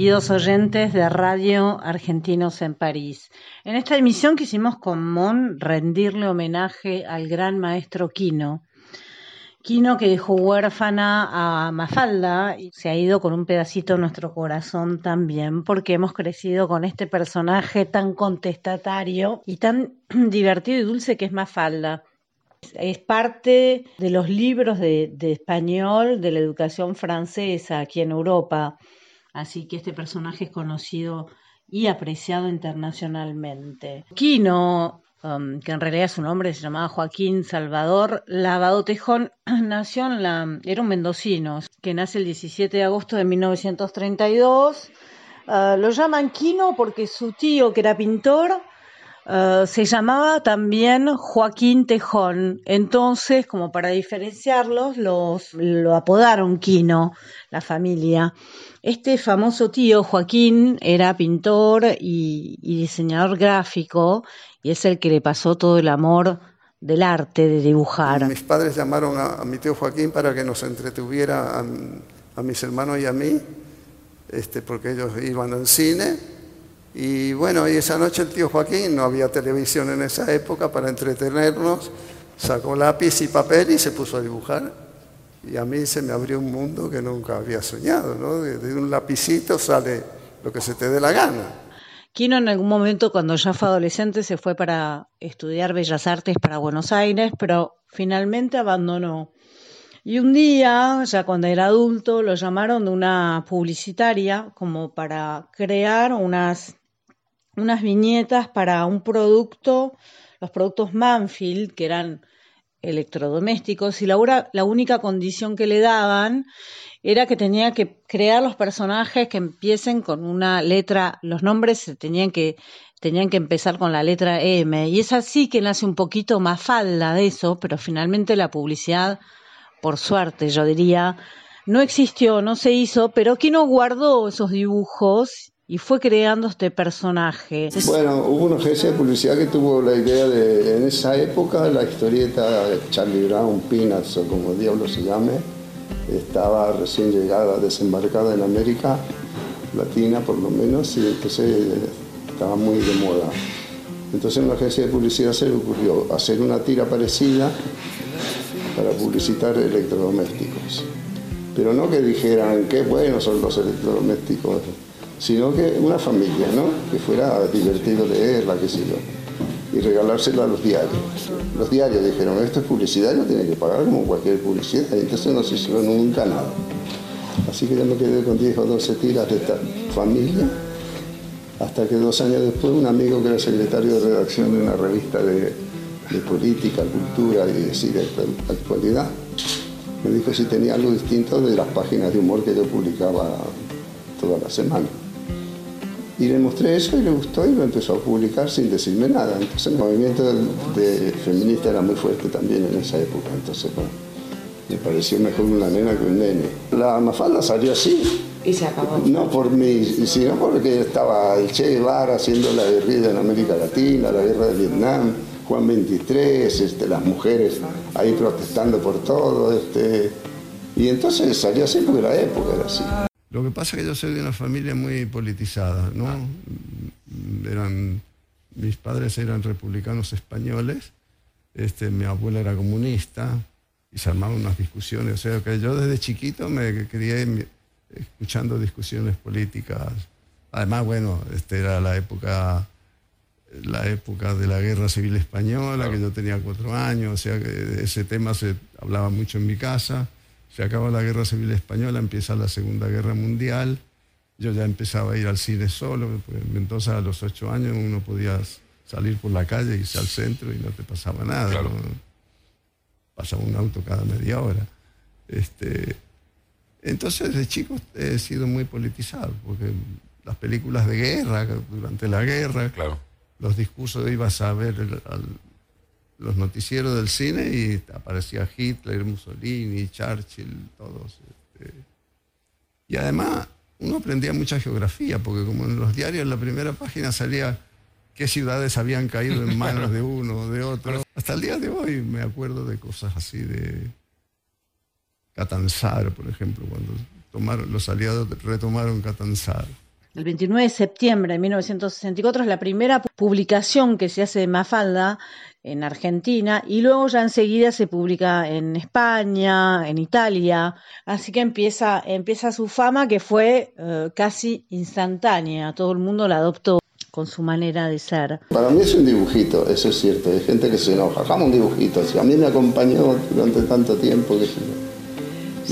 queridos oyentes de Radio Argentinos en París. En esta emisión quisimos con Mon rendirle homenaje al gran maestro Quino. Quino que dejó huérfana a Mafalda y se ha ido con un pedacito en nuestro corazón también, porque hemos crecido con este personaje tan contestatario y tan divertido y dulce que es Mafalda. Es parte de los libros de, de español de la educación francesa aquí en Europa. Así que este personaje es conocido y apreciado internacionalmente. Quino, um, que en realidad su nombre se llamaba Joaquín Salvador Lavado Tejón, nació en la, era un mendocino, que nace el 17 de agosto de 1932. Uh, lo llaman Quino porque su tío, que era pintor, Uh, se llamaba también Joaquín Tejón. Entonces, como para diferenciarlos, los, lo apodaron Quino, la familia. Este famoso tío, Joaquín, era pintor y, diseñador gráfico y es el que le pasó todo el amor del arte, de dibujar. Mis padres llamaron a, a mi tío Joaquín para que nos entretuviera a, a mis hermanos y a mí, este, porque ellos iban al cine. Y bueno, y esa noche el tío Joaquín, no había televisión en esa época para entretenernos, sacó lápiz y papel y se puso a dibujar. Y a mí se me abrió un mundo que nunca había soñado, ¿no? De, un lapicito sale lo que se te dé la gana. Quino en algún momento, cuando ya fue adolescente, se fue para estudiar Bellas Artes para Buenos Aires, pero finalmente abandonó. Y un día, ya cuando era adulto, lo llamaron de una publicitaria como para crear unas unas viñetas para un producto, los productos Manfield, que eran electrodomésticos, y la, única condición que le daban era que tenía que crear los personajes que empiecen con una letra, los nombres tenían que, tenían que empezar con la letra M, y es así que nace un poquito más falda de eso, pero finalmente la publicidad, por suerte yo diría, no existió, no se hizo, pero que no guardó esos dibujos y fue creando este personaje. Bueno, hubo una agencia de publicidad que tuvo la idea de, en esa época, la historieta Charlie Brown, Peanuts o como diablo se llame, estaba recién llegada, desembarcada en América Latina por lo menos, y entonces estaba muy de moda. Entonces en la agencia de publicidad se le ocurrió hacer una tira parecida para publicitar electrodomésticos. Pero no que dijeran qué buenos son los electrodomésticos sino que una familia, ¿no? Que fuera divertido leerla, qué sé yo, y regalársela a los diarios. Los diarios dijeron, esto es publicidad, no tiene que pagar como cualquier publicidad, y entonces no se hizo nunca nada. Así que yo me quedé con 10 o 12 tiras de esta familia, hasta que dos años después un amigo que era secretario de redacción de una revista de, de política, cultura y decir, actualidad, me dijo si tenía algo distinto de las páginas de humor que yo publicaba toda la semana. Y le mostré eso y le gustó y lo empezó a publicar sin decirme nada. Entonces el movimiento de, feminista era muy fuerte también en esa época. Entonces, bueno, me pareció mejor una nena que un nene. La Mafalda salió así. Y se acabó. No por mí, sino porque estaba el Che Guevara haciendo la guerrilla en América Latina, la guerra de Vietnam, Juan 23, este, las mujeres ahí protestando por todo. Este, y entonces salió así porque la época era así. Lo que pasa es que yo soy de una familia muy politizada, ¿no? Eran, mis padres eran republicanos españoles, este, mi abuela era comunista y se armaban unas discusiones. O sea que yo desde chiquito me crié escuchando discusiones políticas. Además, bueno, este era la época la época de la Guerra Civil Española, que yo tenía cuatro años, o sea que ese tema se hablaba mucho en mi casa. Se acaba la Guerra Civil Española, empieza la Segunda Guerra Mundial. Yo ya empezaba a ir al cine solo, pues, entonces a los ocho años uno podía salir por la calle, irse al centro y no te pasaba nada. Pasaba un auto cada media hora. Este, entonces de chico he sido muy politizado, porque las películas de guerra, durante la guerra, los discursos, ibas a ver los noticieros del cine y aparecía Hitler, Mussolini, Churchill, todos. Este. y además uno aprendía mucha geografía, porque como en los diarios en la primera página salía qué ciudades habían caído en manos de uno o de otro. Hasta el día de hoy me acuerdo de cosas así de Catanzaro, por ejemplo, cuando tomaron, los aliados retomaron Catanzaro. El 29 de septiembre de 1964 es la primera publicación que se hace de Mafalda en Argentina y luego ya enseguida se publica en España, en Italia, así que empieza, empieza su fama que fue eh, casi instantánea, todo el mundo la adoptó con su manera de ser. Para mí es un dibujito, eso es cierto, hay gente que se enoja, hagamos un dibujito, a mí me acompañó durante tanto tiempo que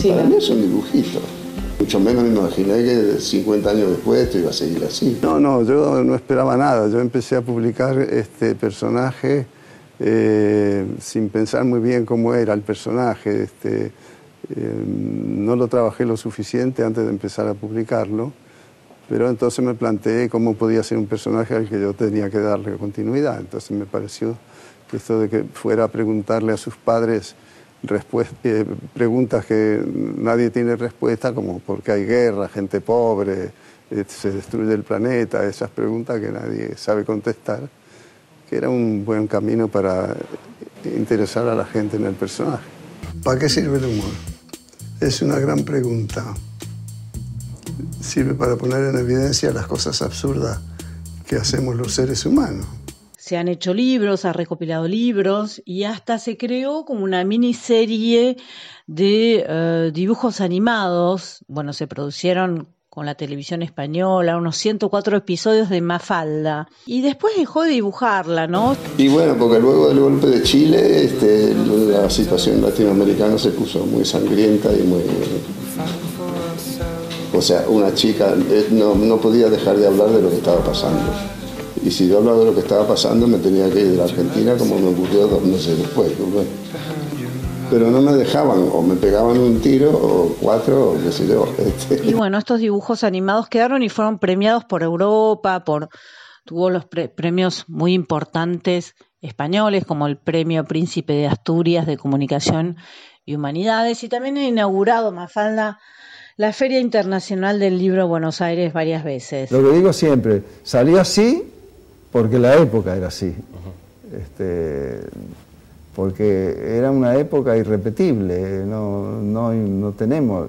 para mí es un dibujito. Mucho menos me imaginé que 50 años después esto iba a seguir así. No, no, yo no esperaba nada. Yo empecé a publicar este personaje eh, sin pensar muy bien cómo era el personaje. Este, eh, no lo trabajé lo suficiente antes de empezar a publicarlo, pero entonces me planteé cómo podía ser un personaje al que yo tenía que darle continuidad. Entonces me pareció que esto de que fuera a preguntarle a sus padres eh, preguntas que nadie tiene respuesta, como por qué hay guerra, gente pobre, se destruye el planeta, esas preguntas que nadie sabe contestar, que era un buen camino para interesar a la gente en el personaje. ¿Para qué sirve el humor? Es una gran pregunta. Sirve para poner en evidencia las cosas absurdas que hacemos los seres humanos se han hecho libros, ha recopilado libros y hasta se creó como una miniserie de eh, dibujos animados. Bueno, se produjeron con la televisión española, unos 104 episodios de Mafalda. Y después dejó de dibujarla, ¿no? Y bueno, porque luego del golpe de Chile, este, la situación latinoamericana se puso muy sangrienta y muy... O sea, una chica eh, no, no podía dejar de hablar de lo que estaba pasando. Y si yo hablaba de lo que estaba pasando, me tenía que ir de la Argentina, como me ocurrió dos meses después. Pero no me dejaban, o me pegaban un tiro, o cuatro, o qué sé yo. Este. Y bueno, estos dibujos animados quedaron y fueron premiados por Europa, por tuvo los premios muy importantes españoles, como el Premio Príncipe de Asturias de Comunicación y Humanidades, y también ha inaugurado Mafalda la Feria Internacional del Libro Buenos Aires varias veces. Lo que digo siempre, salió así porque la época era así. Este, porque era una época irrepetible, no, no, no tenemos,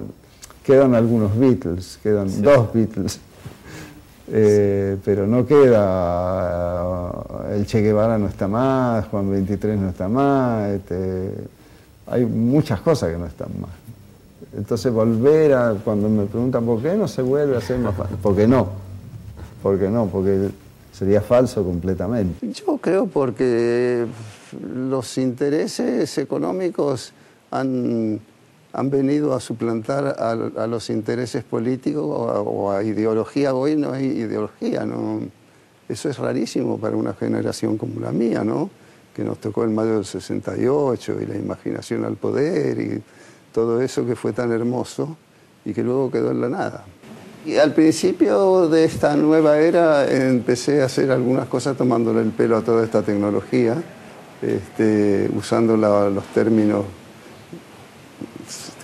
quedan algunos Beatles, quedan dos Beatles, eh, pero no queda, el Che Guevara no está más, Juan 23 no está más, este, hay muchas cosas que no están más. Entonces volver a, cuando me preguntan por qué no se vuelve a hacer más fácil, porque no, porque no, porque sería falso completamente. Yo creo porque los intereses económicos han, han venido a suplantar a, los intereses políticos o a, ideología. Hoy no hay ideología, ¿no? Eso es rarísimo para una generación como la mía, ¿no? Que nos tocó el mayo del 68 y la imaginación al poder y todo eso que fue tan hermoso y que luego quedó en la nada. Y al principio de esta nueva era empecé a hacer algunas cosas tomándole el pelo a toda esta tecnología, este, usando los términos,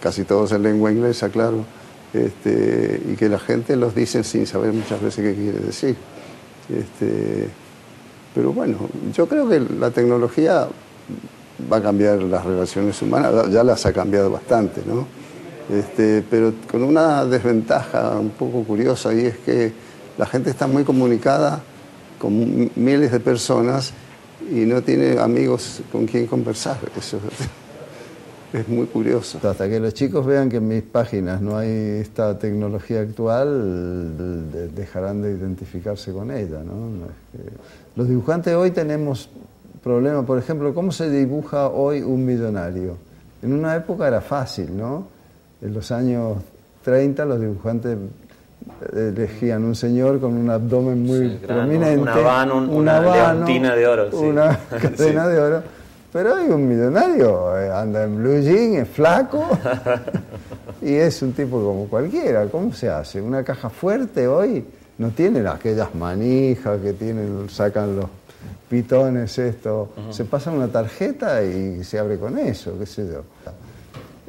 casi todos en lengua inglesa, claro, este, y que la gente los dice sin saber muchas veces qué quiere decir. Este, pero bueno, yo creo que la tecnología va a cambiar las relaciones humanas, ya las ha cambiado bastante, ¿no? Este, pero con una desventaja un poco curiosa y es que la gente está muy comunicada con miles de personas y no tiene amigos con quien conversar. Eso, es muy curioso. Hasta que los chicos vean que en mis páginas no hay esta tecnología actual, dejarán de identificarse con ella. Los dibujantes hoy tenemos problemas, por ejemplo, ¿cómo se dibuja hoy un millonario? En una época era fácil, ¿no? En los años 30 los dibujantes elegían un señor con un abdomen muy prominente, una van, una, de oro, una cadena de oro pero hay un millonario, eh, anda en blue jean, es flaco y es un tipo como cualquiera. ¿Cómo se hace? Una caja fuerte hoy no tiene aquellas manijas que tienen, sacan los pitones, esto. Se pasa una tarjeta y se abre con eso, qué sé yo.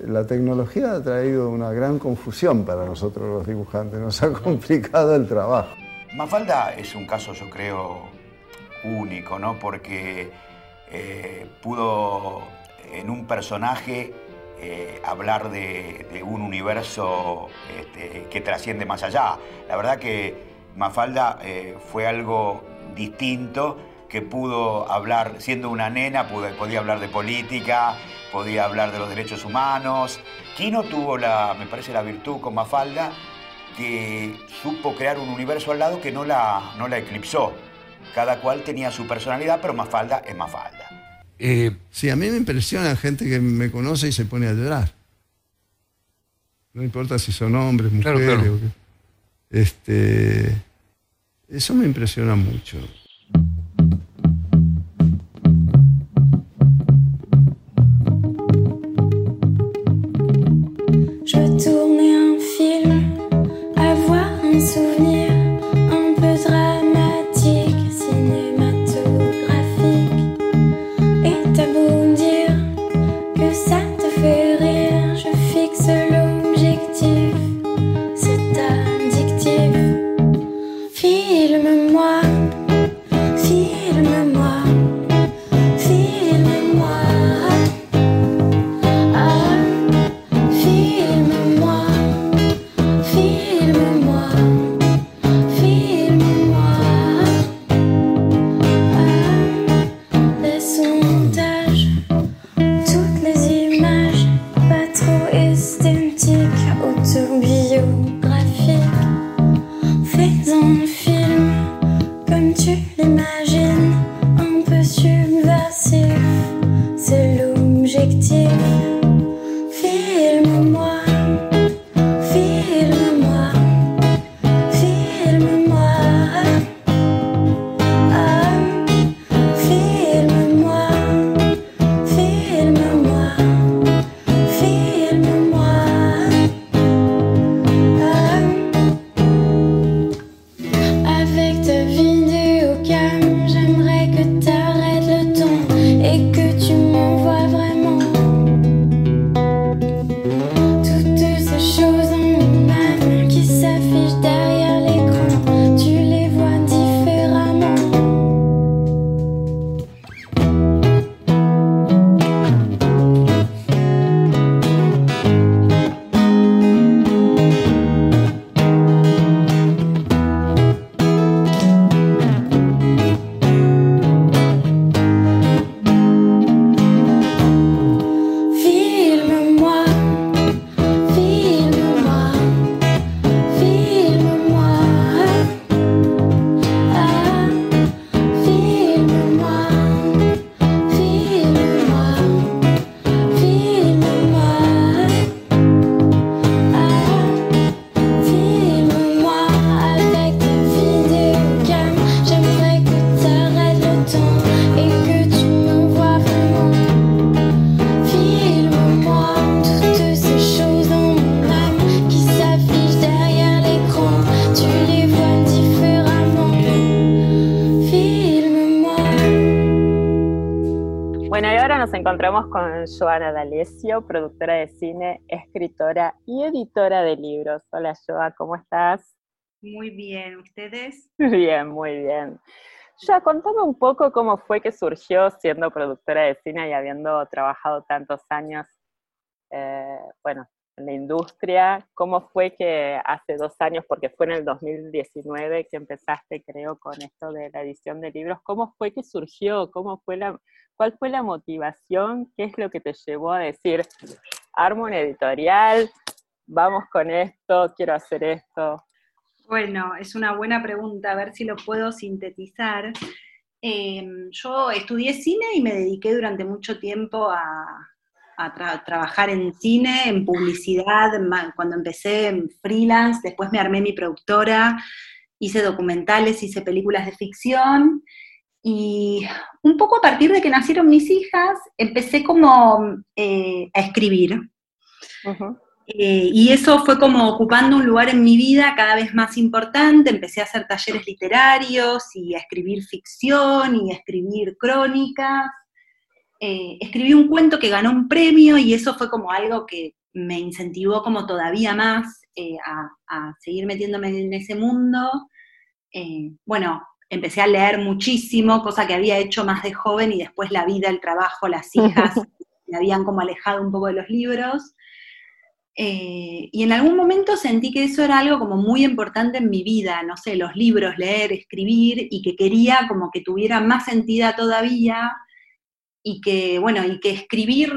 La tecnología ha traído una gran confusión para nosotros los dibujantes, nos ha complicado el trabajo. Mafalda es un caso, yo creo, único, ¿no? Porque eh, pudo en un personaje eh, hablar de, un universo este, que trasciende más allá. La verdad que Mafalda eh, fue algo distinto que pudo hablar, siendo una nena, podía hablar de política, podía hablar de los derechos humanos. Kino tuvo, la, me parece, la virtud con Mafalda que supo crear un universo al lado que no la, no la eclipsó. Cada cual tenía su personalidad, pero Mafalda es Mafalda. Eh, sí, a mí me impresiona gente que me conoce y se pone a llorar. No importa si son hombres, mujeres. Este, eso me impresiona mucho. Encontramos con Joana D'Alessio, productora de cine, escritora y editora de libros. Hola Joa, ¿cómo estás? Muy bien, ¿ustedes? Bien, muy bien. Ya contame un poco cómo fue que surgió siendo productora de cine y habiendo trabajado tantos años, eh, bueno, la industria. ¿Cómo fue que hace dos años, porque fue en el 2019 que empezaste, creo, con esto de la edición de libros, cómo fue que surgió? ¿Cómo fue la, ¿Cuál fue la motivación? ¿Qué es lo que te llevó a decir, armo un editorial, vamos con esto, quiero hacer esto? Bueno, es una buena pregunta, a ver si lo puedo sintetizar. Em, yo estudié cine y me dediqué durante mucho tiempo a, trabajar en cine, en publicidad, cuando empecé en freelance, después me armé mi productora, hice documentales, hice películas de ficción y un poco a partir de que nacieron mis hijas, empecé como eh, a escribir. Eh, y eso fue como ocupando un lugar en mi vida cada vez más importante. Empecé a hacer talleres literarios y a escribir ficción y a escribir crónicas. Eh, escribí un cuento que ganó un premio y eso fue como algo que me incentivó como todavía más eh, a, seguir metiéndome en ese mundo. bueno, empecé a leer muchísimo, cosa que había hecho más de joven y después la vida, el trabajo, las hijas me habían como alejado un poco de los libros. Eh, y en algún momento sentí que eso era algo como muy importante en mi vida, no sé, los libros, leer, escribir, y que quería como que tuviera más entidad todavía, y que, bueno, y que escribir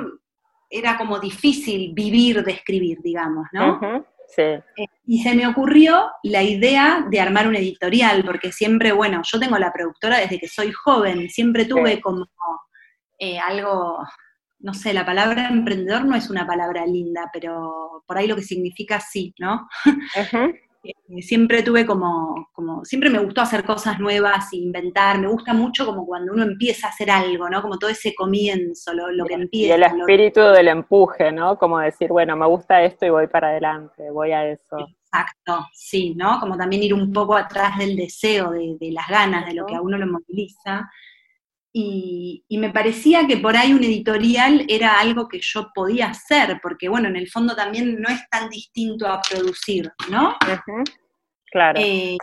era como difícil vivir de escribir, digamos, ¿no? Sí. Eh, y se me ocurrió la idea de armar un editorial, porque siempre, bueno, yo tengo la productora desde que soy joven, siempre tuve como eh, algo no sé, la palabra emprendedor no es una palabra linda, pero por ahí lo que significa sí, ¿no? Eh, siempre tuve como, como, siempre me gustó hacer cosas nuevas, inventar, me gusta mucho como cuando uno empieza a hacer algo, ¿no? Como todo ese comienzo, lo, que empieza. Y el espíritu del empuje, ¿no? Como decir, bueno, me gusta esto y voy para adelante, voy a eso. Exacto, sí, ¿no? Como también ir un poco atrás del deseo, de, de las ganas, de lo que a uno lo moviliza. Y, me parecía que por ahí un editorial era algo que yo podía hacer, porque bueno, en el fondo también no es tan distinto a producir, ¿no? Claro. Eh,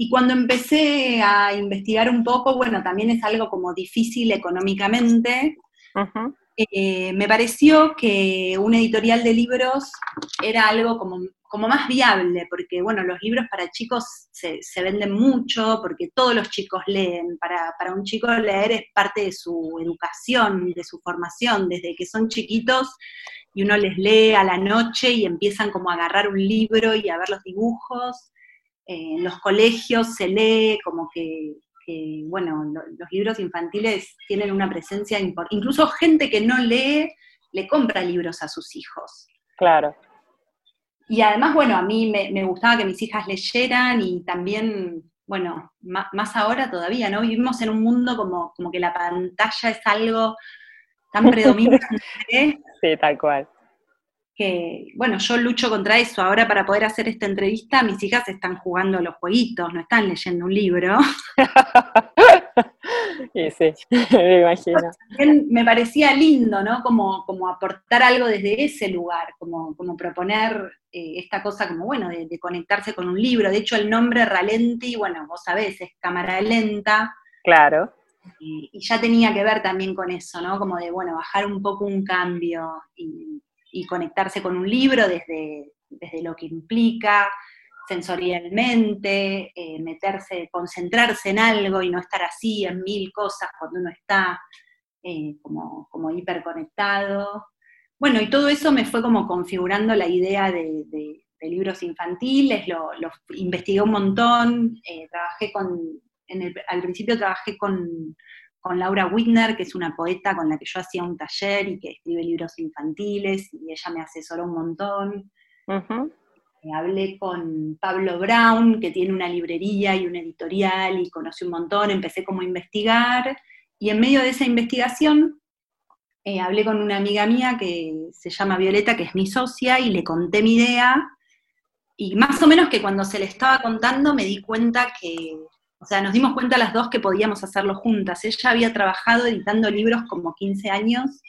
y cuando empecé a investigar un poco, bueno, también es algo como difícil económicamente. Eh, me pareció que un editorial de libros era algo como como más viable, porque bueno, los libros para chicos se, venden mucho, porque todos los chicos leen, para, un chico leer es parte de su educación, de su formación, desde que son chiquitos y uno les lee a la noche y empiezan como a agarrar un libro y a ver los dibujos, eh, en los colegios se lee como que, bueno, los libros infantiles tienen una presencia importante, incluso gente que no lee le compra libros a sus hijos. Claro. Y además, bueno, a mí me, gustaba que mis hijas leyeran y también, bueno, más, ahora todavía, ¿no? Vivimos en un mundo como, como que la pantalla es algo tan predominante. sí, tal cual que, bueno, yo lucho contra eso. Ahora para poder hacer esta entrevista, mis hijas están jugando los jueguitos, no están leyendo un libro. y sí, me imagino. me parecía lindo, ¿no? Como, como aportar algo desde ese lugar, como, como proponer eh, esta cosa como, bueno, de, conectarse con un libro. De hecho, el nombre Ralenti, bueno, vos sabés, es cámara lenta. Claro. Y, y ya tenía que ver también con eso, ¿no? Como de, bueno, bajar un poco un cambio y y conectarse con un libro desde, desde lo que implica sensorialmente, eh, meterse, concentrarse en algo y no estar así en mil cosas cuando uno está eh, como, como hiperconectado. Bueno, y todo eso me fue como configurando la idea de, libros infantiles, lo, investigué un montón, eh, trabajé con, al principio trabajé con, con Laura Whitner, que es una poeta con la que yo hacía un taller y que escribe libros infantiles, y ella me asesoró un montón. Eh, hablé con Pablo Brown, que tiene una librería y un editorial, y conocí un montón, empecé como a investigar, y en medio de esa investigación eh, hablé con una amiga mía que se llama Violeta, que es mi socia, y le conté mi idea, y más o menos que cuando se le estaba contando me di cuenta que o sea, nos dimos cuenta las dos que podíamos hacerlo juntas. Ella había trabajado editando libros como 15 años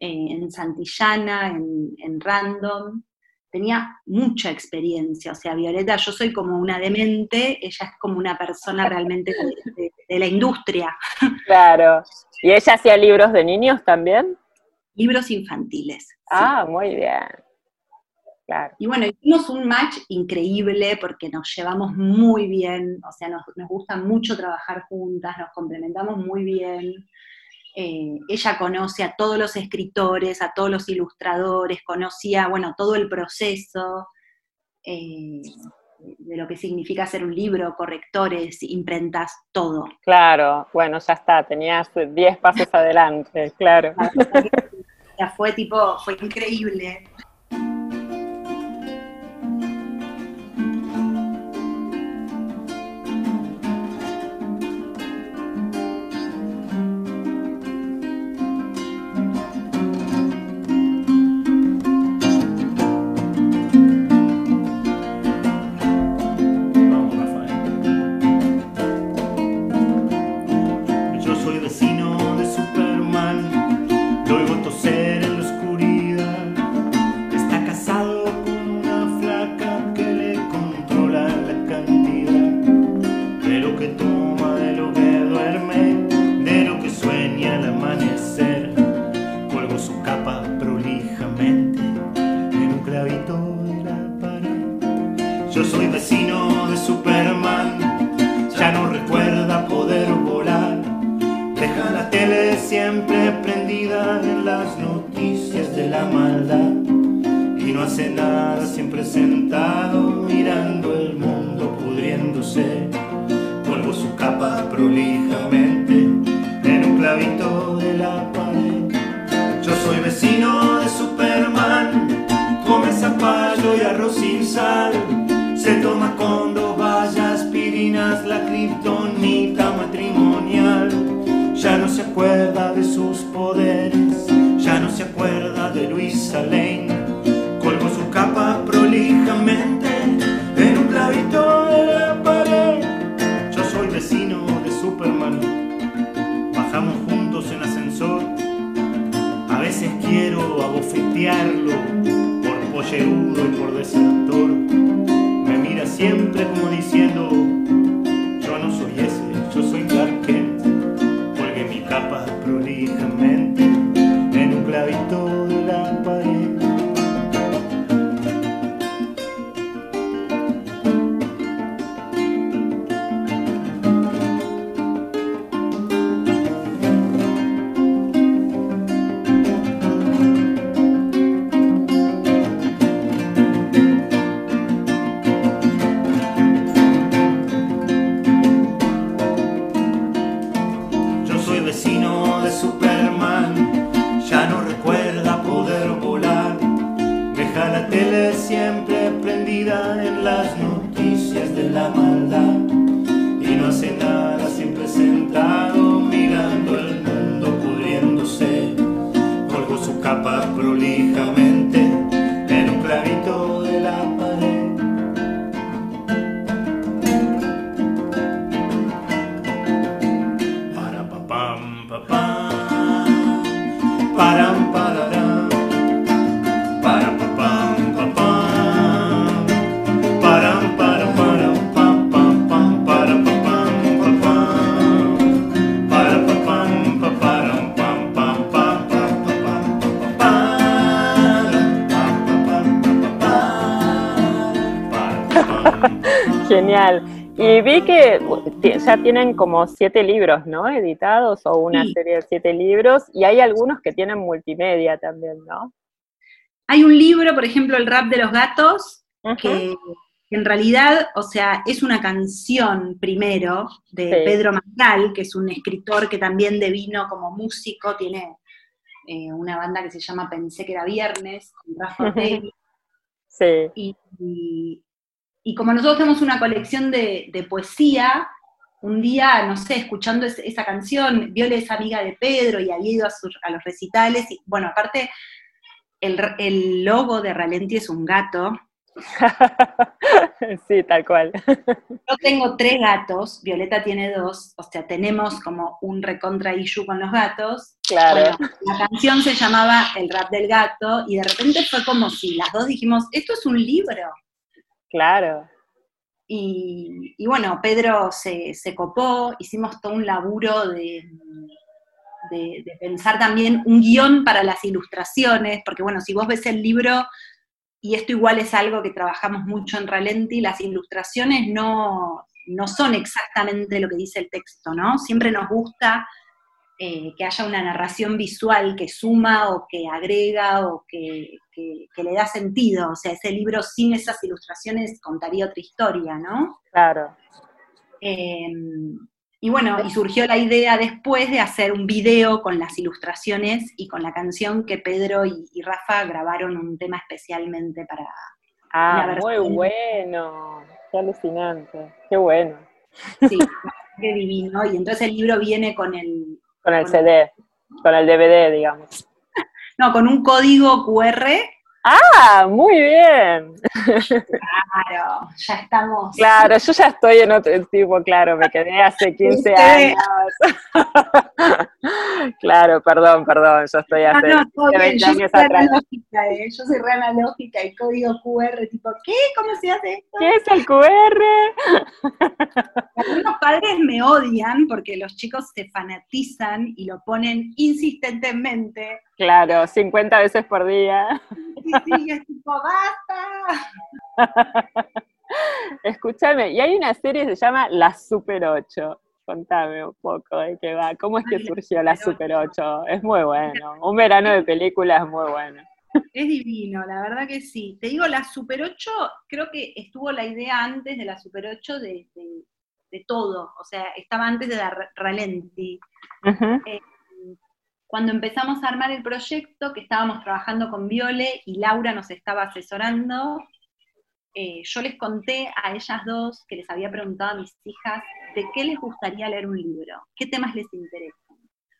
eh, en Santillana, en, Random. Tenía mucha experiencia. O sea, Violeta, yo soy como una demente, ella es como una persona realmente de, la industria. Claro. ¿Y ella hacía libros de niños también? Libros infantiles. Ah, muy bien. Y bueno, hicimos un match increíble porque nos llevamos muy bien, o sea, nos, gusta mucho trabajar juntas, nos complementamos muy bien. Eh, ella conoce a todos los escritores, a todos los ilustradores, conocía, bueno, todo el proceso eh, de lo que significa hacer un libro, correctores, imprentas, todo. Claro, bueno, ya está, tenías 10 pasos adelante, claro. Ya fue tipo, fue increíble. Genial. Y vi que ya tienen como siete libros, ¿no? Editados o una serie de siete libros y hay algunos que tienen multimedia también, ¿no? Hay un libro, por ejemplo, El rap de los gatos, que en realidad, o sea, es una canción primero de Pedro Magal, que es un escritor que también devino como músico, tiene eh, una banda que se llama Pensé que era viernes, con Rafa Sí. y, y como nosotros tenemos una colección de, poesía, un día, no sé, escuchando esa canción, Viole es amiga de Pedro y había ido a, los recitales, y bueno, aparte, el, logo de Ralenti es un gato. sí, tal cual. Yo tengo tres gatos, Violeta tiene dos, o sea, tenemos como un recontra issue con los gatos. Claro. la canción se llamaba El rap del gato y de repente fue como si las dos dijimos, esto es un libro. Claro. Y, bueno, Pedro se, copó, hicimos todo un laburo de, pensar también un guion para las ilustraciones, porque bueno, si vos ves el libro, y esto igual es algo que trabajamos mucho en Ralenti, las ilustraciones no, no son exactamente lo que dice el texto, ¿no? Siempre nos gusta eh, que haya una narración visual que suma o que agrega o que, le da sentido. O sea, ese libro sin esas ilustraciones contaría otra historia, ¿no? Claro. Em, y bueno, y surgió la idea después de hacer un video con las ilustraciones y con la canción que Pedro y, Rafa grabaron un tema especialmente para... Ah, muy bueno, qué alucinante, qué bueno. Sí, qué divino. Y entonces el libro viene con el... Con el CD, con el DVD, digamos. No, con un código QR Ah, muy bien. Claro, ya estamos. Claro, yo ya estoy en otro tipo, claro, me quedé hace 15 años. claro, perdón, perdón, yo estoy hace no, no, 20 yo años atrás. eh. Yo soy re analógica y código QR, tipo, ¿qué? ¿Cómo se hace esto? ¿Qué es el QR? Algunos padres me odian porque los chicos se fanatizan y lo ponen insistentemente. Claro, 50 veces por día. Sí, sí, es tipo, basta. Escúchame, y hay una serie que se llama La Super 8. Contame un poco de qué va. ¿Cómo es que surgió La Super 8? Es muy bueno. Un verano de películas es muy bueno. Es divino, la verdad que sí. Te digo, la Super 8, creo que estuvo la idea antes de la Super 8 de, todo. O sea, estaba antes de la Ralenti cuando empezamos a armar el proyecto, que estábamos trabajando con Viole y Laura nos estaba asesorando, eh, yo les conté a ellas dos que les había preguntado a mis hijas de qué les gustaría leer un libro, qué temas les interesan.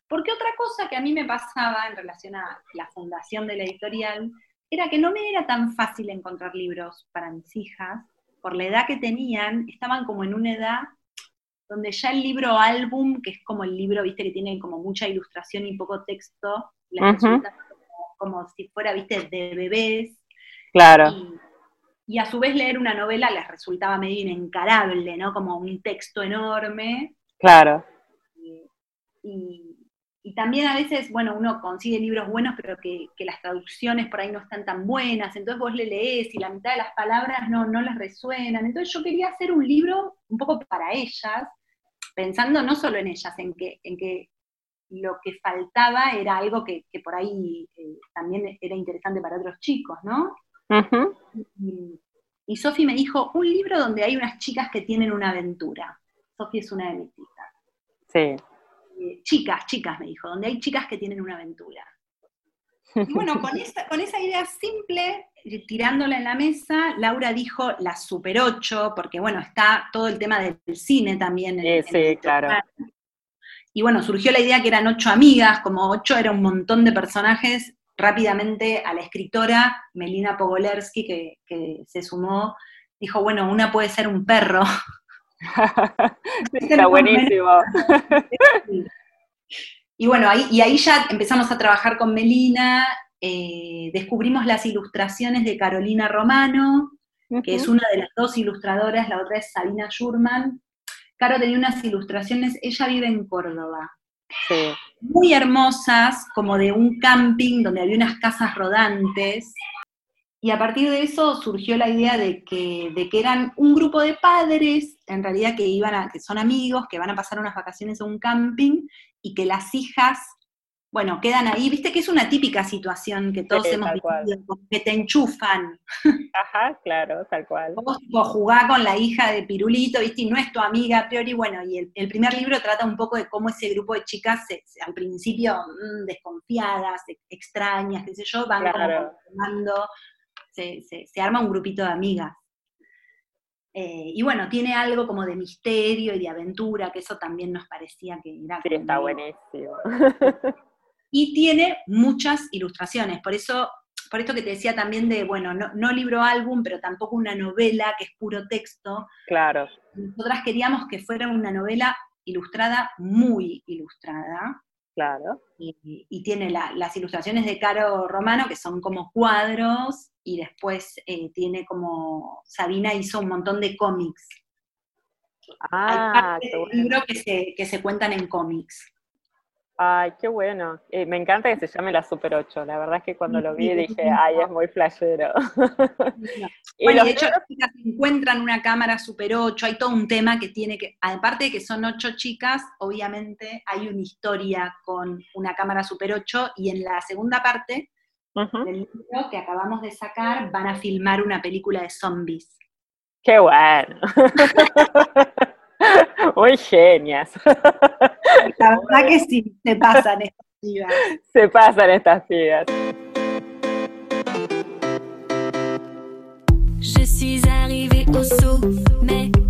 Porque otra cosa que a mí me pasaba en relación a la fundación de la editorial era que no me era tan fácil encontrar libros para mis hijas, por la edad que tenían, estaban como en una edad donde ya el libro álbum, que es como el libro, viste, que tiene como mucha ilustración y poco texto, como, si fuera, viste, de bebés. Claro. Y, a su vez leer una novela les resultaba medio inencarable, ¿no? Como un texto enorme. Claro. Y, también a veces, bueno, uno consigue libros buenos, pero que, las traducciones por ahí no están tan buenas, entonces vos le lees y la mitad de las palabras no, no las resuenan. Entonces yo quería hacer un libro un poco para ellas, pensando no solo en ellas, en que, en que lo que faltaba era algo que, por ahí eh, también era interesante para otros chicos, ¿no? Y, y Sofi me dijo, un libro donde hay unas chicas que tienen una aventura. Sofi es una de mis hijas. Sí. Eh, chicas, chicas, me dijo, donde hay chicas que tienen una aventura. Y bueno, con esa, con esa idea simple, eh, tirándola en la mesa, Laura dijo la Super 8, porque bueno, está todo el tema del cine también. sí, claro. Y bueno, surgió la idea que eran ocho amigas, como ocho era un montón de personajes. Rápidamente a la escritora, Melina Pogolersky, que, que se sumó, dijo, bueno, una puede ser un perro. Está buenísimo. Y bueno, ahí, y ahí ya empezamos a trabajar con Melina, eh, descubrimos las ilustraciones de Carolina Romano, que es una de las dos ilustradoras, la otra es Sabina Schurman. Caro tenía unas ilustraciones, ella vive en Córdoba. Muy hermosas, como de un camping donde había unas casas rodantes. Y a partir de eso surgió la idea de que, de que eran un grupo de padres, en realidad que iban a, que son amigos, que van a pasar unas vacaciones a un camping, y que las hijas, bueno, quedan ahí, viste que es una típica situación que todos hemos vivido, que te enchufan. Ajá, claro, tal cual. Vos tipo, jugás con la hija de Pirulito, viste, y no es tu amiga a priori, bueno, y el, primer libro trata un poco de cómo ese grupo de chicas, al principio mm, desconfiadas, extrañas, qué sé yo, van formando, se, se arma un grupito de amigas. Eh, y bueno, tiene algo como de misterio y de aventura, que eso también nos parecía que era. Sí, está buenísimo. Y tiene muchas ilustraciones, por eso, por esto que te decía también de, bueno, no, libro álbum, pero tampoco una novela que es puro texto. Claro. Nosotras queríamos que fuera una novela ilustrada, muy ilustrada. Claro. Y, tiene las ilustraciones de Caro Romano, que son como cuadros, y después eh, tiene como, Sabina hizo un montón de cómics. Ah, Hay libros que se, que se cuentan en cómics. Ay, qué bueno. Eh, me encanta que se llame la Super 8. La verdad es que cuando lo vi dije, ay, es muy flashero. bueno, de hecho, las chicas encuentran una cámara Super 8, hay todo un tema que tiene que, aparte de que son ocho chicas, obviamente hay una historia con una cámara Super 8 y en la segunda parte del libro que acabamos de sacar van a filmar una película de zombies. ¡Qué bueno! Muy genias. La verdad que sí, se pasan estas pibas. Se pasan estas pibas. Je suis arrivée au sommet.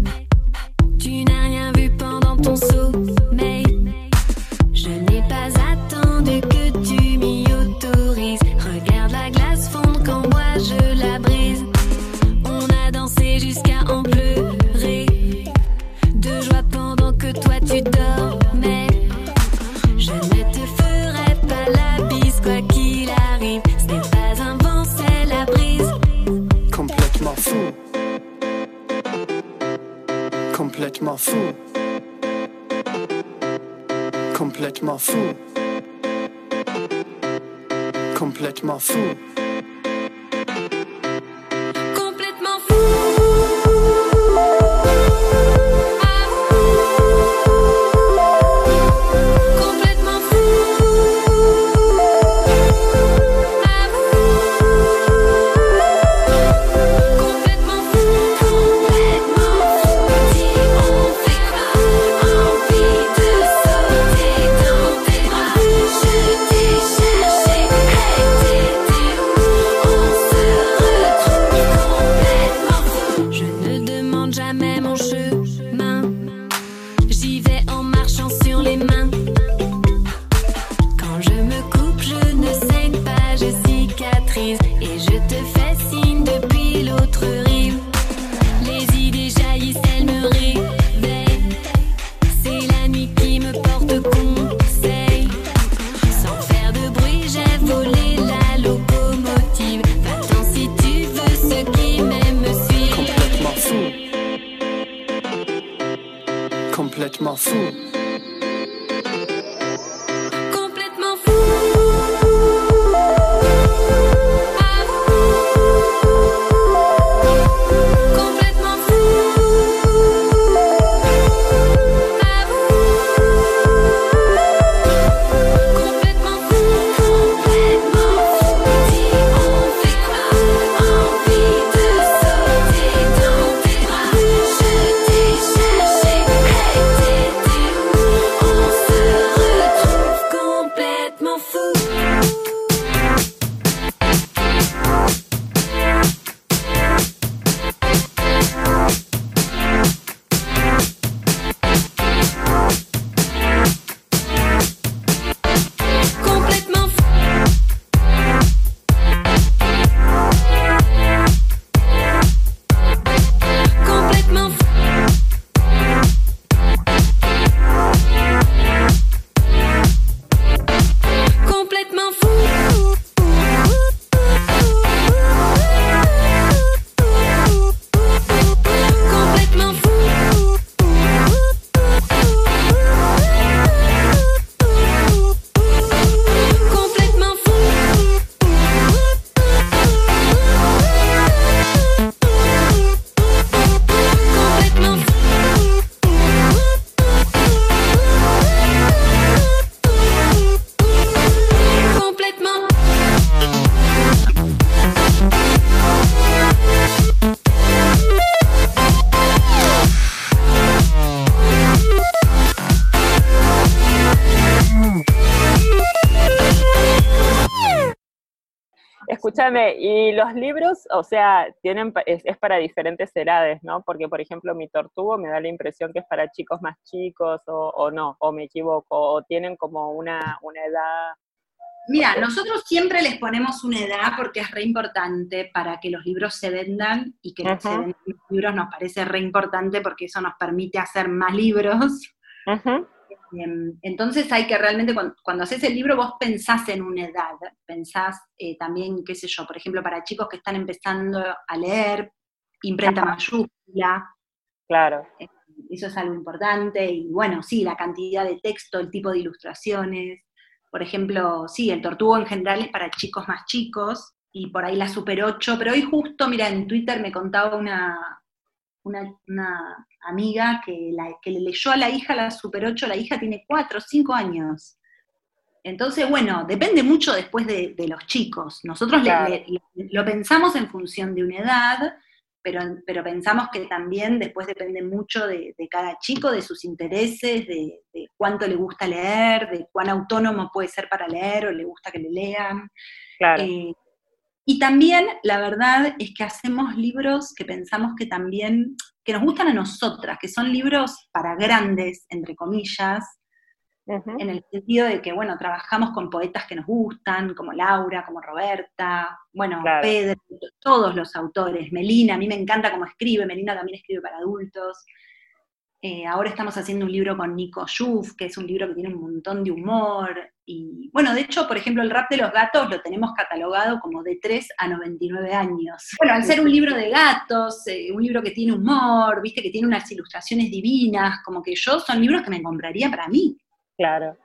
Escúchame, y los libros, o sea, tienen es, es para diferentes edades, ¿no? Porque, por ejemplo, mi tortugo me da la impresión que es para chicos más chicos, o, o no, o me equivoco, o tienen como una, una edad. Mira, nosotros siempre les ponemos una edad porque es re importante para que los libros se vendan y que Ajá. se vendan los libros nos parece re importante porque eso nos permite hacer más libros. Em, Entonces hay que realmente, cuando, cuando haces el libro, vos pensás en una edad, pensás eh, también, qué sé yo, por ejemplo, para chicos que están empezando a leer, imprenta Ajá. mayúscula, Claro. eso es algo importante. Y bueno, sí, la cantidad de texto, el tipo de ilustraciones. Por ejemplo, sí, el Tortugo en general es para chicos más chicos, y por ahí la Super 8, pero hoy justo, mira, en Twitter me contaba una, una, amiga que, la, que le leyó a la hija la Super 8, la hija tiene 4 o 5 años. Entonces, bueno, depende mucho después de, los chicos. Nosotros lo pensamos en función de una edad, pero, pero pensamos que también después depende mucho de, cada chico, de sus intereses, de, cuánto le gusta leer, de cuán autónomo puede ser para leer o le gusta que le lean. Claro. Eh, y también la verdad es que hacemos libros que pensamos que también, que nos gustan a nosotras, que son libros para grandes, entre comillas, en el sentido de que, bueno, trabajamos con poetas que nos gustan, como Laura, como Roberta, bueno, Pedro, todos los autores, Melina, a mí me encanta cómo escribe, Melina también escribe para adultos. Eh, ahora estamos haciendo un libro con Nico Schuf, que es un libro que tiene un montón de humor. Y bueno, de hecho, por ejemplo, el rap de los gatos lo tenemos catalogado como de 3 a 99 años. Bueno, al ser un libro de gatos, eh, un libro que tiene humor, viste, que tiene unas ilustraciones divinas, como que yo son libros que me compraría para mí. Claro.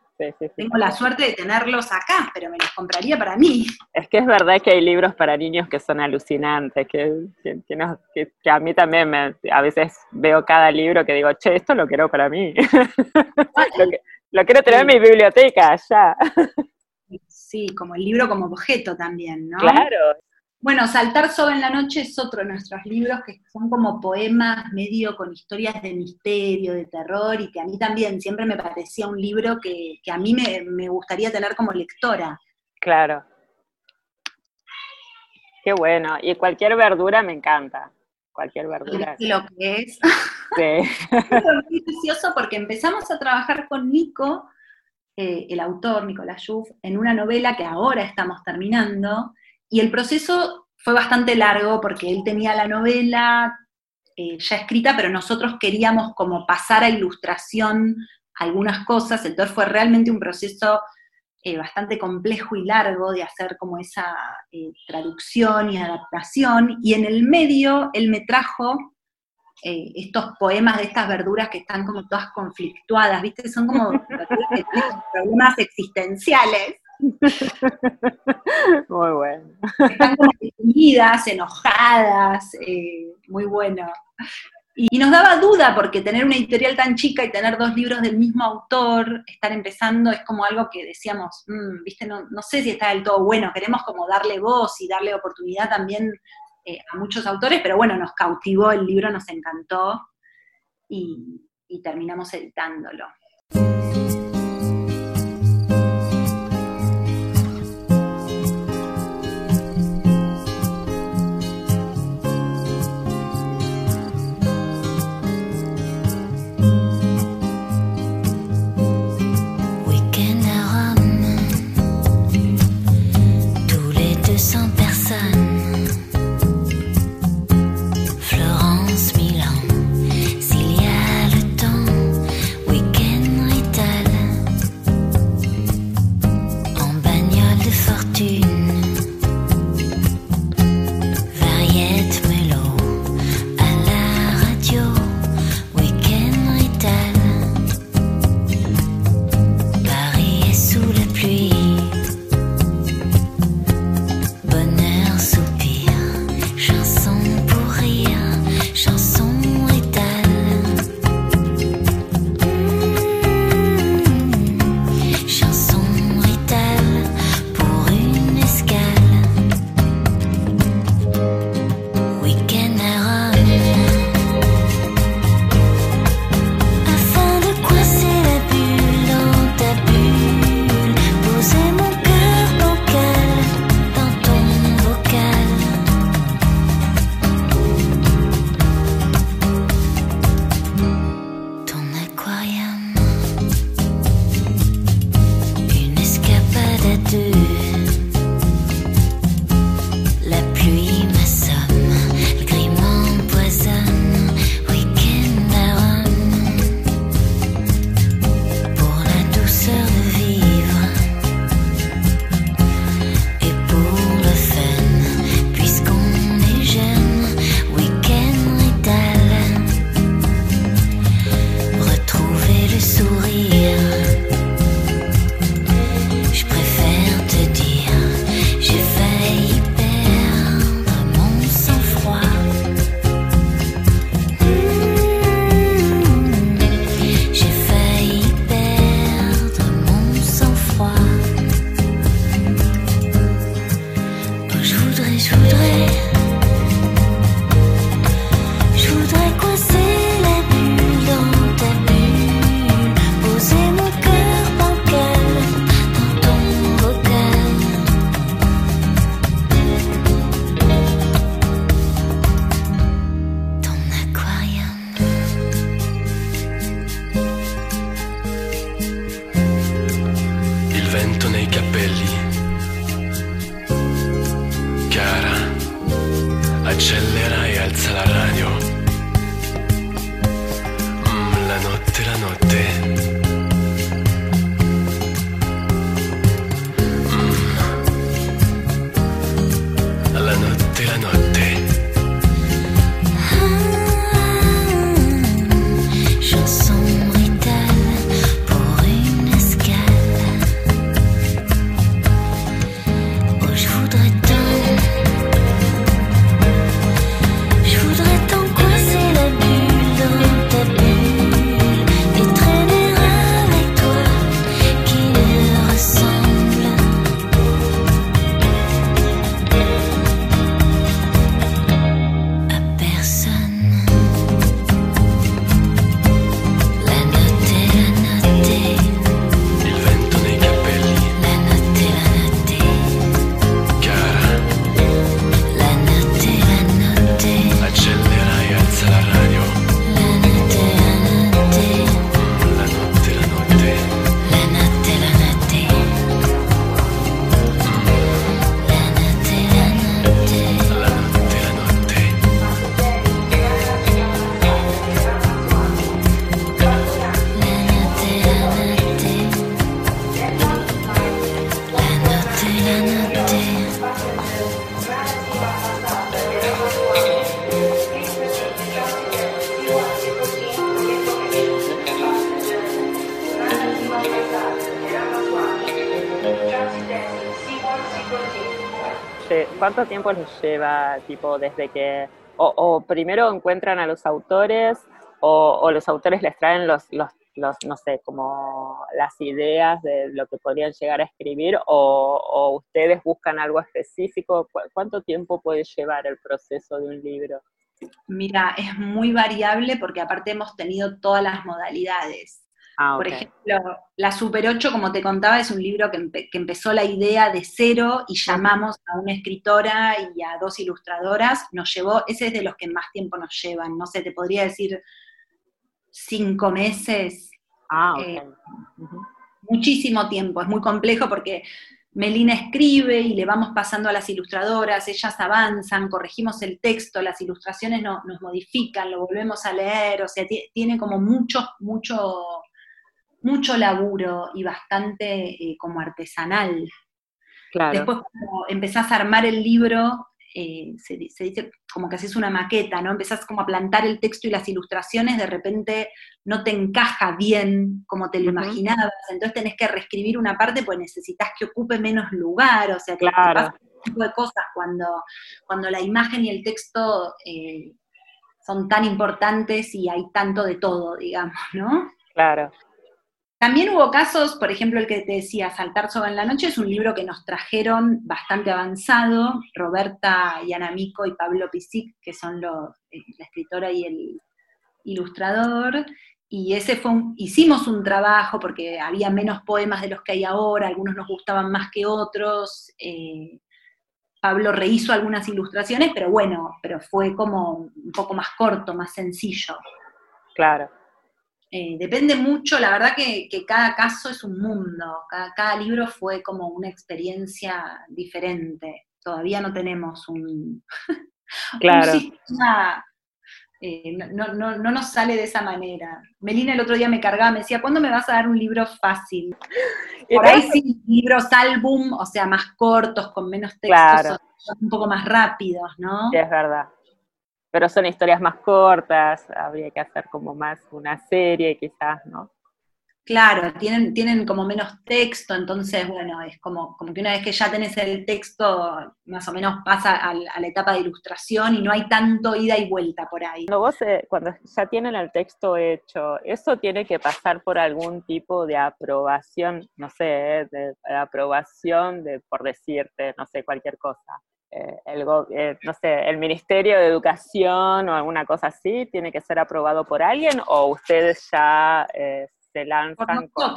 Tengo la suerte de tenerlos acá, pero me los compraría para mí. Es que es verdad que hay libros para niños que son alucinantes, que, que, a mí también me, a veces veo cada libro que digo, che, esto lo quiero para mí. lo, quiero tener en mi biblioteca, ya. Sí, como el libro como objeto también, ¿no? Claro, bueno, Saltar sobre en la noche es otro de nuestros libros que son como poemas medio con historias de misterio, de terror, y que a mí también siempre me parecía un libro que, a mí me, gustaría tener como lectora. Claro. Qué bueno. Y cualquier verdura me encanta. Cualquier verdura. Lo que es. Sí. es muy precioso porque empezamos a trabajar con Nico, eh, el autor, Nicolás Schuf, en una novela que ahora estamos terminando, y el proceso fue bastante largo porque él tenía la novela eh, ya escrita, pero nosotros queríamos como pasar a ilustración algunas cosas, entonces fue realmente un proceso eh, bastante complejo y largo de hacer como esa eh, traducción y adaptación, y en el medio él me trajo estos poemas de estas verduras que están como todas conflictuadas, ¿viste? Son como problemas existenciales. Muy bueno. Están como enojadas, eh, muy bueno. Y, nos daba duda porque tener una editorial tan chica y tener dos libros del mismo autor, estar empezando, es como algo que decíamos, mm, viste, no, sé si está del todo bueno, queremos como darle voz y darle oportunidad también eh, a muchos autores, pero bueno, nos cautivó el libro, nos encantó y terminamos editándolo. ¿Cuánto tiempo les lleva, tipo, desde que, o, primero encuentran a los autores, o, los autores les traen los, los, no sé, como las ideas de lo que podrían llegar a escribir, o, ustedes buscan algo específico? ¿Cuánto tiempo puede llevar el proceso de un libro? Mira, es muy variable porque aparte hemos tenido todas las modalidades. Ah, Por ejemplo, La Super 8, como te contaba, es un libro que, empezó la idea de cero y llamamos a una escritora y a dos ilustradoras. Nos llevó, ese es de los que más tiempo nos llevan, no sé, te podría decir cinco meses. Ah, eh, muchísimo tiempo, es muy complejo porque Melina escribe y le vamos pasando a las ilustradoras, ellas avanzan, corregimos el texto, las ilustraciones nos modifican, lo volvemos a leer, o sea, tiene como mucho, mucho mucho laburo y bastante eh, como artesanal. Después cuando empezás a armar el libro, eh, se, dice como que haces una maqueta, ¿no? Empezás como a plantar el texto y las ilustraciones, de repente no te encaja bien como te lo imaginabas, entonces tenés que reescribir una parte pues necesitas que ocupe menos lugar, o sea, que claro. tipo de cosas cuando, cuando la imagen y el texto eh, son tan importantes y hay tanto de todo, digamos, ¿no? Claro. También hubo casos, por ejemplo, el que te decía, Saltar sobre en la noche, es un libro que nos trajeron bastante avanzado, Roberta Yanamico y Pablo Pisic, que son eh, la escritora y el ilustrador, y ese fue hicimos un trabajo porque había menos poemas de los que hay ahora, algunos nos gustaban más que otros, eh, Pablo rehizo algunas ilustraciones, pero bueno, pero fue como un poco más corto, más sencillo. Claro. Eh, depende mucho, la verdad que, cada caso es un mundo, cada, libro fue como una experiencia diferente. Todavía no tenemos un, claro. Eh, no, no, no, nos sale de esa manera. Melina el otro día me cargaba, me decía, ¿cuándo me vas a dar un libro fácil? Por ahí sí, libros álbum, o sea, más cortos, con menos textos, un poco más rápidos, ¿no? Sí, es verdad pero son historias más cortas, habría que hacer como más una serie quizás, ¿no? Claro, tienen, tienen como menos texto, entonces, bueno, es como, como que una vez que ya tenés el texto, más o menos pasa a, la etapa de ilustración y no hay tanto ida y vuelta por ahí. Cuando vos, eh, cuando ya tienen el texto hecho, ¿eso tiene que pasar por algún tipo de aprobación, no sé, eh, de, de aprobación de, por decirte, no sé, cualquier cosa? Eh, el, eh, no sé, el Ministerio de Educación o alguna cosa así, tiene que ser aprobado por alguien o ustedes ya eh, se lanzan por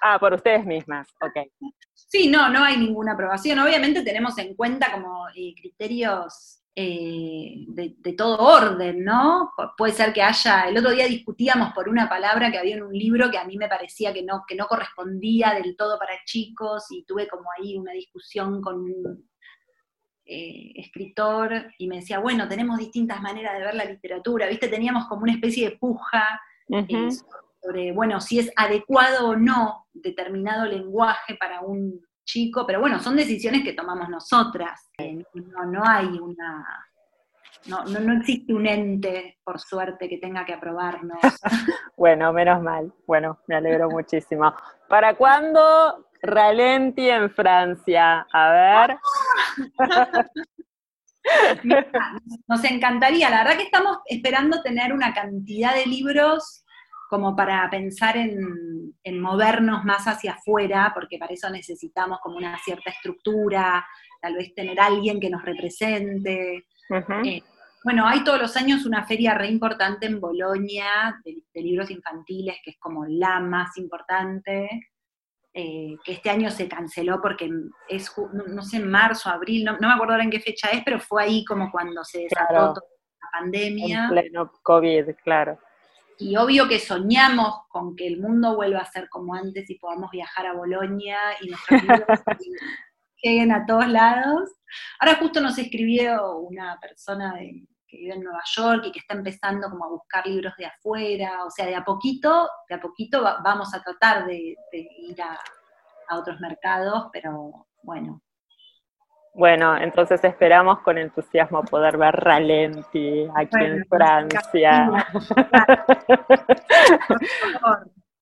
Ah, por ustedes mismas, ok. Sí, no, no hay ninguna aprobación. Obviamente tenemos en cuenta como criterios eh, de, todo orden, ¿no? Puede ser que haya, el otro día discutíamos por una palabra que había en un libro que a mí me parecía que no, que no correspondía del todo para chicos y tuve como ahí una discusión con eh, escritor y me decía, bueno, tenemos distintas maneras de ver la literatura, ¿viste? Teníamos como una especie de puja eh, sobre, bueno, si es adecuado o no determinado lenguaje para un chico, pero bueno, son decisiones que tomamos nosotras. No, no hay una. No, no, existe un ente, por suerte, que tenga que aprobarnos. bueno, menos mal. Bueno, me alegro muchísimo. ¿Para cuándo Ralenti en Francia? A ver. Nos encantaría, la verdad que estamos esperando tener una cantidad de libros como para pensar en, movernos más hacia afuera, porque para eso necesitamos como una cierta estructura, tal vez tener alguien que nos represente. Eh, bueno, hay todos los años una feria re importante en Bolonia de, libros infantiles, que es como la más importante, eh, que este año se canceló porque es, no, sé, en marzo, abril, no, me acuerdo ahora en qué fecha es, pero fue ahí como cuando se desató toda la pandemia. En pleno COVID, claro y obvio que soñamos con que el mundo vuelva a ser como antes y podamos viajar a Bolonia y nuestros libros lleguen a todos lados. Ahora justo nos escribió una persona que vive en Nueva York y que está empezando como a buscar libros de afuera, o sea, de a poquito, de a poquito vamos a tratar de, ir a, a otros mercados, pero bueno, bueno, entonces esperamos con entusiasmo poder ver Ralenti aquí en Francia.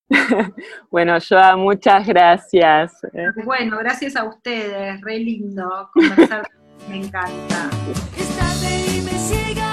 bueno, Joa, muchas gracias. Bueno, gracias a ustedes, re lindo conversar, me encanta. Y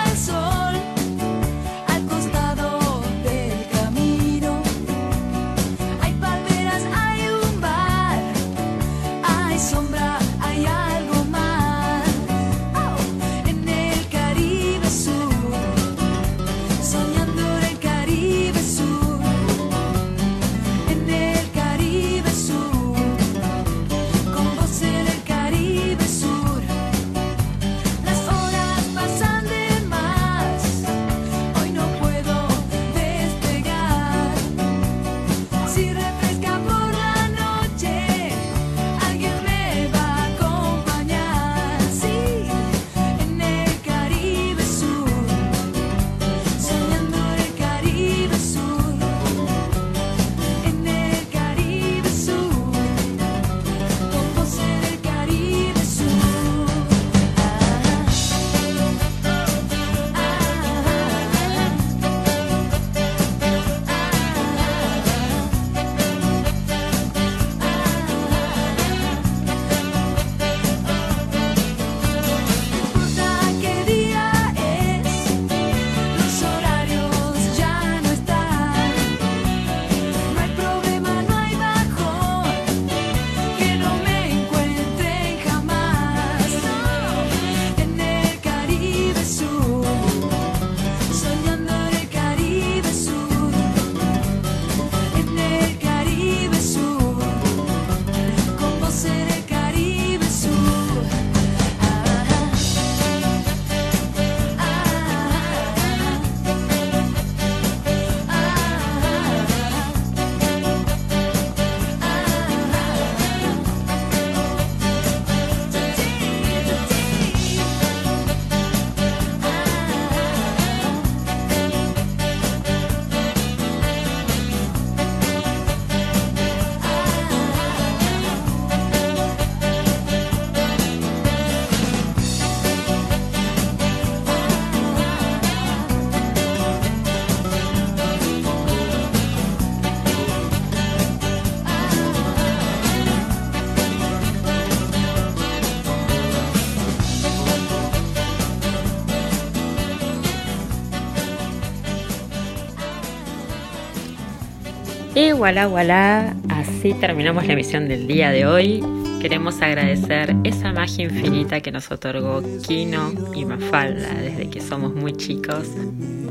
voilà, voilà, así terminamos la emisión del día de hoy. Queremos agradecer esa magia infinita que nos otorgó Kino y Mafalda desde que somos muy chicos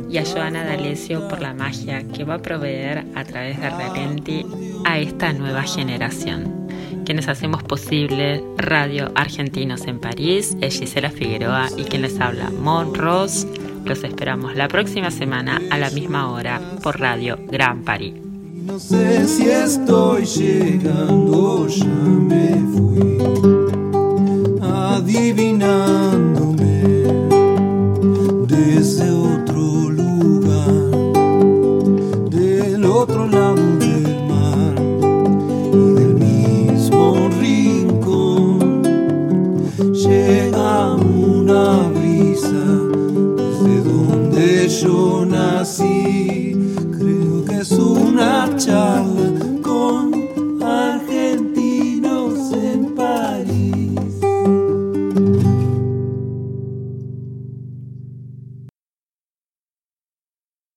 y a Joana D'Alessio por la magia que va a proveer a través de Relenti a esta nueva generación. Quienes hacemos posible Radio Argentinos en París es Gisela Figueroa y quien les habla, Mon Ross. Los esperamos la próxima semana a la misma hora por Radio Gran París. No sé si estoy llegando, ya me fui adivinándome desde otro lugar, del otro lado del mar y del mismo rincón. Llega una brisa desde donde yo nací.